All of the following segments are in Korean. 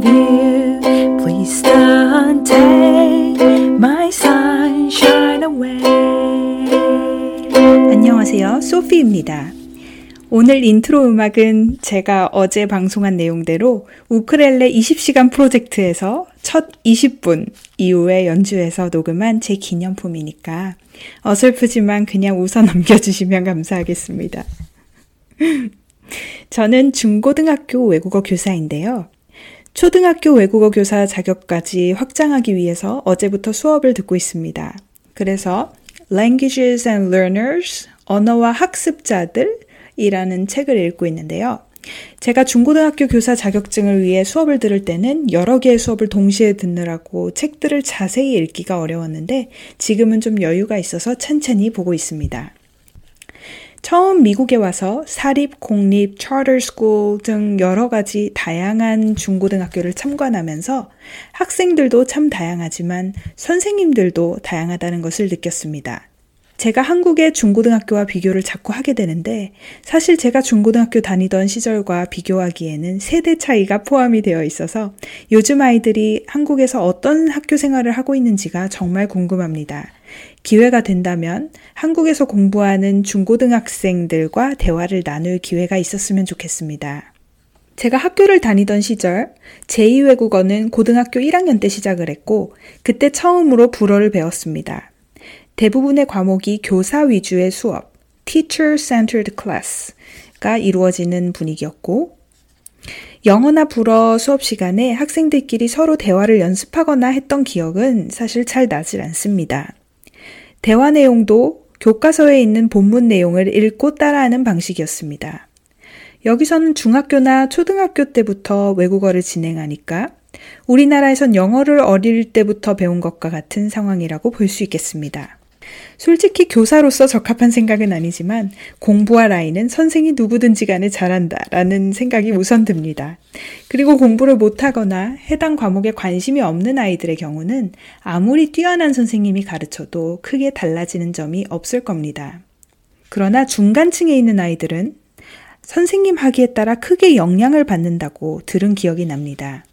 of you. Please don't take my sunshine away. 안녕하세요. 소피입니다. 오늘 인트로 음악은 제가 어제 방송한 내용대로 우크렐레 20시간 프로젝트에서 첫 20분 이후에 연주해서 녹음한 제 기념품이니까 어설프지만 그냥 웃어 넘겨주시면 감사하겠습니다. 저는 중고등학교 외국어 교사인데요. 초등학교 외국어 교사 자격까지 확장하기 위해서 어제부터 수업을 듣고 있습니다. 그래서 Languages and Learners, 언어와 학습자들이라는 책을 읽고 있는데요. 제가 중고등학교 교사 자격증을 위해 수업을 들을 때는 여러 개의 수업을 동시에 듣느라고 책들을 자세히 읽기가 어려웠는데 지금은 좀 여유가 있어서 천천히 보고 있습니다. 처음 미국에 와서 사립, 공립, school 등 여러 가지 다양한 중고등학교를 참관하면서 학생들도 참 다양하지만 선생님들도 다양하다는 것을 느꼈습니다. 제가 한국의 중고등학교와 비교를 자꾸 하게 되는데 사실 제가 중고등학교 다니던 시절과 비교하기에는 세대 차이가 포함이 되어 있어서 요즘 아이들이 한국에서 어떤 학교 생활을 하고 있는지가 정말 궁금합니다. 기회가 된다면 한국에서 공부하는 중고등학생들과 대화를 나눌 기회가 있었으면 좋겠습니다. 제가 학교를 다니던 시절 제2외국어는 고등학교 1학년 때 시작을 했고 그때 처음으로 불어를 배웠습니다. 대부분의 과목이 교사 위주의 수업, teacher-centered class가 이루어지는 분위기였고, 영어나 불어 수업 시간에 학생들끼리 서로 대화를 연습하거나 했던 기억은 사실 잘 나질 않습니다. 대화 내용도 교과서에 있는 본문 내용을 읽고 따라하는 방식이었습니다. 여기서는 중학교나 초등학교 때부터 외국어를 진행하니까 우리나라에선 영어를 어릴 때부터 배운 것과 같은 상황이라고 볼 수 있겠습니다. 솔직히 교사로서 적합한 생각은 아니지만 공부할 아이는 선생이 누구든지 간에 잘한다 라는 생각이 우선 듭니다. 그리고 공부를 못하거나 해당 과목에 관심이 없는 아이들의 경우는 아무리 뛰어난 선생님이 가르쳐도 크게 달라지는 점이 없을 겁니다. 그러나 중간층에 있는 아이들은 선생님 하기에 따라 크게 영향을 받는다고 들은 기억이 납니다.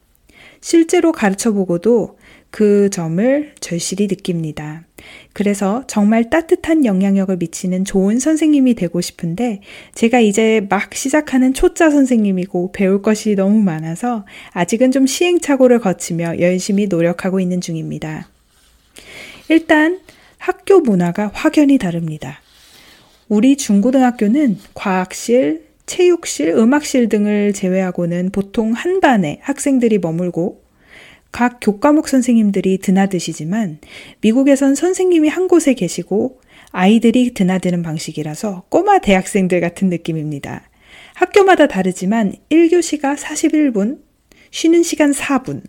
실제로 가르쳐 보고도 그 점을 절실히 느낍니다. 그래서 정말 따뜻한 영향력을 미치는 좋은 선생님이 되고 싶은데 제가 이제 막 시작하는 초짜 선생님이고 배울 것이 너무 많아서 아직은 좀 시행착오를 거치며 열심히 노력하고 있는 중입니다. 일단 학교 문화가 확연히 다릅니다. 우리 중고등학교는 과학실, 체육실, 음악실 등을 제외하고는 보통 한 반에 학생들이 머물고 각 교과목 선생님들이 드나드시지만 미국에선 선생님이 한 곳에 계시고 아이들이 드나드는 방식이라서 꼬마 대학생들 같은 느낌입니다. 학교마다 다르지만 1교시가 41분, 쉬는 시간 4분.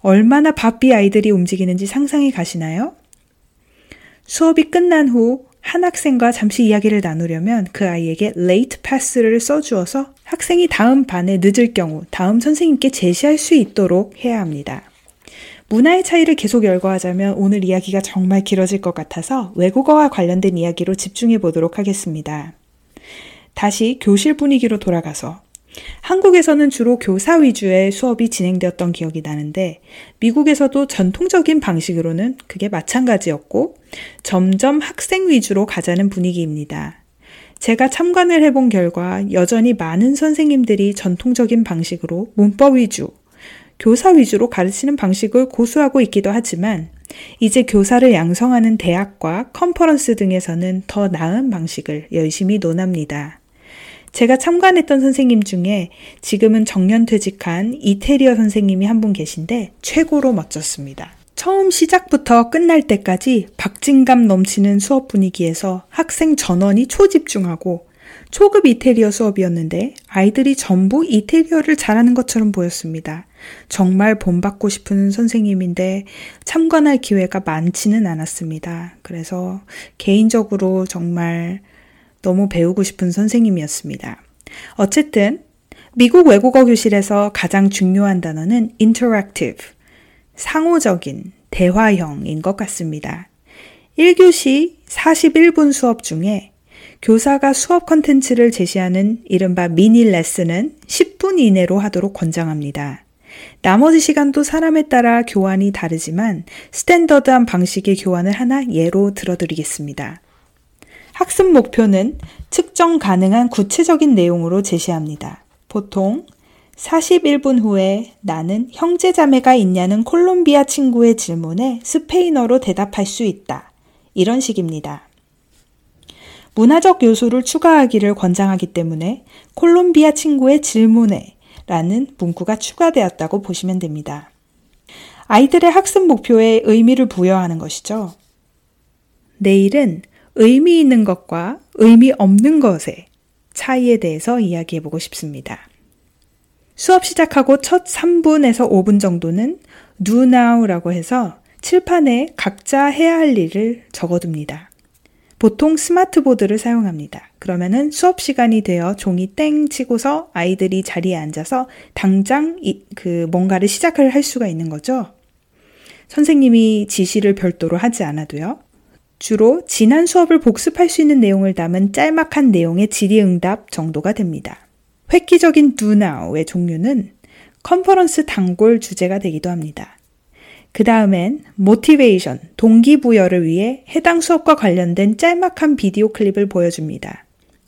얼마나 바삐 아이들이 움직이는지 상상이 가시나요? 수업이 끝난 후 한 학생과 잠시 이야기를 나누려면 그 아이에게 late pass를 써주어서 학생이 다음 반에 늦을 경우 다음 선생님께 제시할 수 있도록 해야 합니다. 문화의 차이를 계속 열거하자면 오늘 이야기가 정말 길어질 것 같아서 외국어와 관련된 이야기로 집중해 보도록 하겠습니다. 다시 교실 분위기로 돌아가서 한국에서는 주로 교사 위주의 수업이 진행되었던 기억이 나는데 미국에서도 전통적인 방식으로는 그게 마찬가지였고 점점 학생 위주로 가자는 분위기입니다. 제가 참관을 해본 결과 여전히 많은 선생님들이 전통적인 방식으로 문법 위주, 교사 위주로 가르치는 방식을 고수하고 있기도 하지만 이제 교사를 양성하는 대학과 컨퍼런스 등에서는 더 나은 방식을 열심히 논합니다. 제가 참관했던 선생님 중에 지금은 정년퇴직한 이태리어 선생님이 한 분 계신데 최고로 멋졌습니다. 처음 시작부터 끝날 때까지 박진감 넘치는 수업 분위기에서 학생 전원이 초집중하고 초급 이태리어 수업이었는데 아이들이 전부 이태리어를 잘하는 것처럼 보였습니다. 정말 본받고 싶은 선생님인데 참관할 기회가 많지는 않았습니다. 그래서 개인적으로 정말 너무 배우고 싶은 선생님이었습니다. 어쨌든 미국 외국어 교실에서 가장 중요한 단어는 interactive, 상호적인, 대화형인 것 같습니다. 1교시 41분 수업 중에 교사가 수업 컨텐츠를 제시하는 이른바 미니 레슨은 10분 이내로 하도록 권장합니다. 나머지 시간도 사람에 따라 교환이 다르지만 스탠더드한 방식의 교환을 하나 예로 들어드리겠습니다. 학습 목표는 측정 가능한 구체적인 내용으로 제시합니다. 보통 41분 후에 나는 형제자매가 있냐는 콜롬비아 친구의 질문에 스페인어로 대답할 수 있다. 이런 식입니다. 문화적 요소를 추가하기를 권장하기 때문에 콜롬비아 친구의 질문에 라는 문구가 추가되었다고 보시면 됩니다. 아이들의 학습 목표에 의미를 부여하는 것이죠. 내일은 의미 있는 것과 의미 없는 것의 차이에 대해서 이야기해 보고 싶습니다. 수업 시작하고 첫 3분에서 5분 정도는 do now라고 해서 칠판에 각자 해야 할 일을 적어둡니다. 보통 스마트보드를 사용합니다. 그러면은 수업 시간이 되어 종이 땡 치고서 아이들이 자리에 앉아서 당장 이, 그 뭔가를 시작을 할 수가 있는 거죠. 선생님이 지시를 별도로 하지 않아도요. 주로 지난 수업을 복습할 수 있는 내용을 담은 짤막한 내용의 질의응답 정도가 됩니다. 획기적인 now의 종류는 컨퍼런스 단골 주제가 되기도 합니다. 그 다음엔 motivation, 동기부여를 위해 해당 수업과 관련된 짤막한 비디오 클립을 보여줍니다.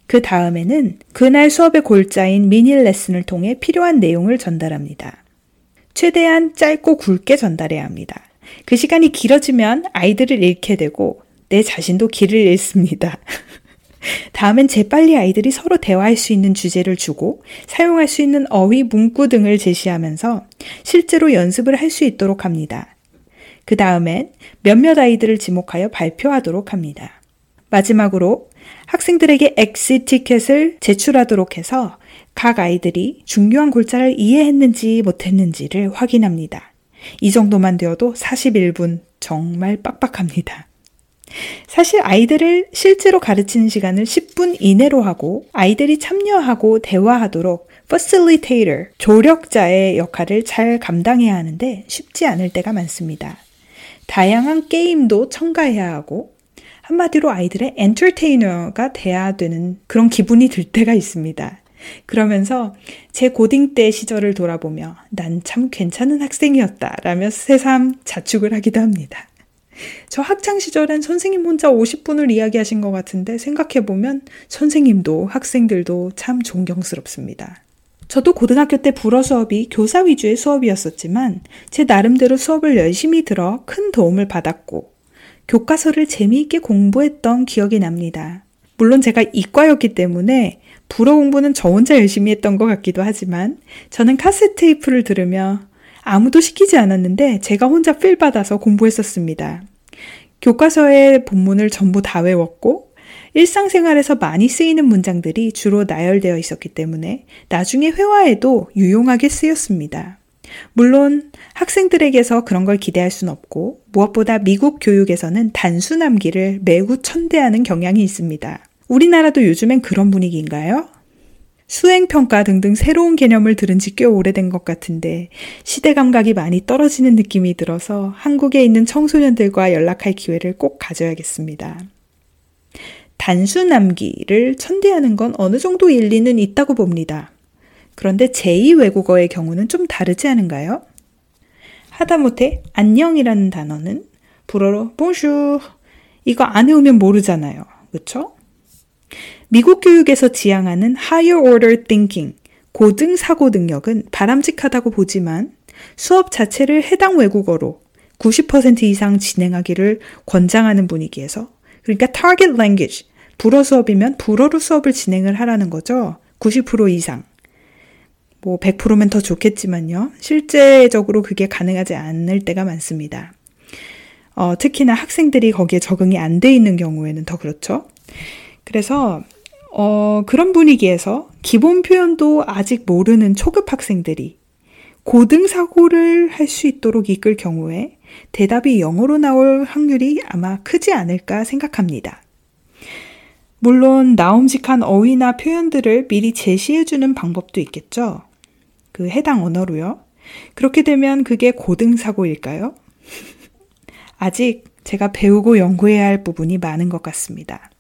그 다음에는 그날 수업의 골자인 미니 레슨을 통해 필요한 내용을 전달합니다. 최대한 짧고 굵게 전달해야 합니다. 그 시간이 길어지면 아이들을 잃게 되고 내 자신도 길을 잃습니다. 다음엔 재빨리 아이들이 서로 대화할 수 있는 주제를 주고 사용할 수 있는 어휘 문구 등을 제시하면서 실제로 연습을 할 수 있도록 합니다. 그 다음엔 몇몇 아이들을 지목하여 발표하도록 합니다. 마지막으로 학생들에게 엑시 티켓을 제출하도록 해서 각 아이들이 중요한 골자를 이해했는지 못했는지를 확인합니다. 이 정도만 되어도 41분 정말 빡빡합니다. 사실 아이들을 실제로 가르치는 시간을 10분 이내로 하고 아이들이 참여하고 대화하도록 facilitator, 조력자의 역할을 잘 감당해야 하는데 쉽지 않을 때가 많습니다. 다양한 게임도 첨가해야 하고 한마디로 아이들의 엔터테이너가 돼야 되는 그런 기분이 들 때가 있습니다. 그러면서 제 고딩 때 시절을 돌아보며 난 참 괜찮은 학생이었다 라며 새삼 자축을 하기도 합니다. 저 학창 시절엔 선생님 혼자 50분을 이야기하신 것 같은데 생각해보면 선생님도 학생들도 참 존경스럽습니다. 저도 고등학교 때 불어 수업이 교사 위주의 수업이었었지만 제 나름대로 수업을 열심히 들어 큰 도움을 받았고 교과서를 재미있게 공부했던 기억이 납니다. 물론 제가 이과였기 때문에 불어 공부는 저 혼자 열심히 했던 것 같기도 하지만 저는 카세트 테이프를 들으며 아무도 시키지 않았는데 제가 혼자 필 받아서 공부했었습니다. 교과서의 본문을 전부 다 외웠고 일상생활에서 많이 쓰이는 문장들이 주로 나열되어 있었기 때문에 나중에 회화에도 유용하게 쓰였습니다. 물론 학생들에게서 그런 걸 기대할 순 없고 무엇보다 미국 교육에서는 단순함기를 매우 천대하는 경향이 있습니다. 우리나라도 요즘엔 그런 분위기인가요? 수행평가 등등 새로운 개념을 들은 지 꽤 오래된 것 같은데 시대 감각이 많이 떨어지는 느낌이 들어서 한국에 있는 청소년들과 연락할 기회를 꼭 가져야겠습니다. 단순남기를 천대하는 건 어느 정도 일리는 있다고 봅니다. 그런데 제2 외국어의 경우는 좀 다르지 않은가요? 하다못해 안녕이라는 단어는 불어로 bonjour 이거 안 외우면 모르잖아요. 그쵸? 미국 교육에서 지향하는 higher order thinking, 고등 사고 능력은 바람직하다고 보지만 수업 자체를 해당 외국어로 90% 이상 진행하기를 권장하는 분위기에서 그러니까 target language, 불어 수업이면 불어로 수업을 진행을 하라는 거죠. 90% 이상. 뭐 100%면 더 좋겠지만요. 실제적으로 그게 가능하지 않을 때가 많습니다. 어, 특히나 학생들이 거기에 적응이 안 돼 있는 경우에는 더 그렇죠. 그래서 어, 그런 분위기에서 기본 표현도 아직 모르는 초급 학생들이 고등 사고를 할 수 있도록 이끌 경우에 대답이 영어로 나올 확률이 아마 크지 않을까 생각합니다. 물론 나옴직한 어휘나 표현들을 미리 제시해주는 방법도 있겠죠. 그 해당 언어로요. 그렇게 되면 그게 고등 사고일까요? 아직 제가 배우고 연구해야 할 부분이 많은 것 같습니다.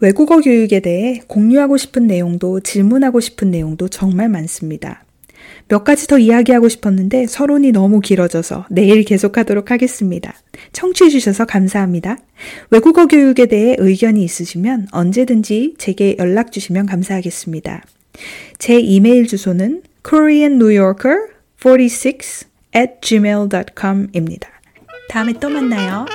외국어 교육에 대해 공유하고 싶은 내용도 질문하고 싶은 내용도 정말 많습니다. 몇 가지 더 이야기하고 싶었는데 서론이 너무 길어져서 내일 계속하도록 하겠습니다. 청취해주셔서 감사합니다. 외국어 교육에 대해 의견이 있으시면 언제든지 제게 연락 주시면 감사하겠습니다. 제 이메일 주소는 koreannewyorker46 at gmail.com입니다. 다음에 또 만나요.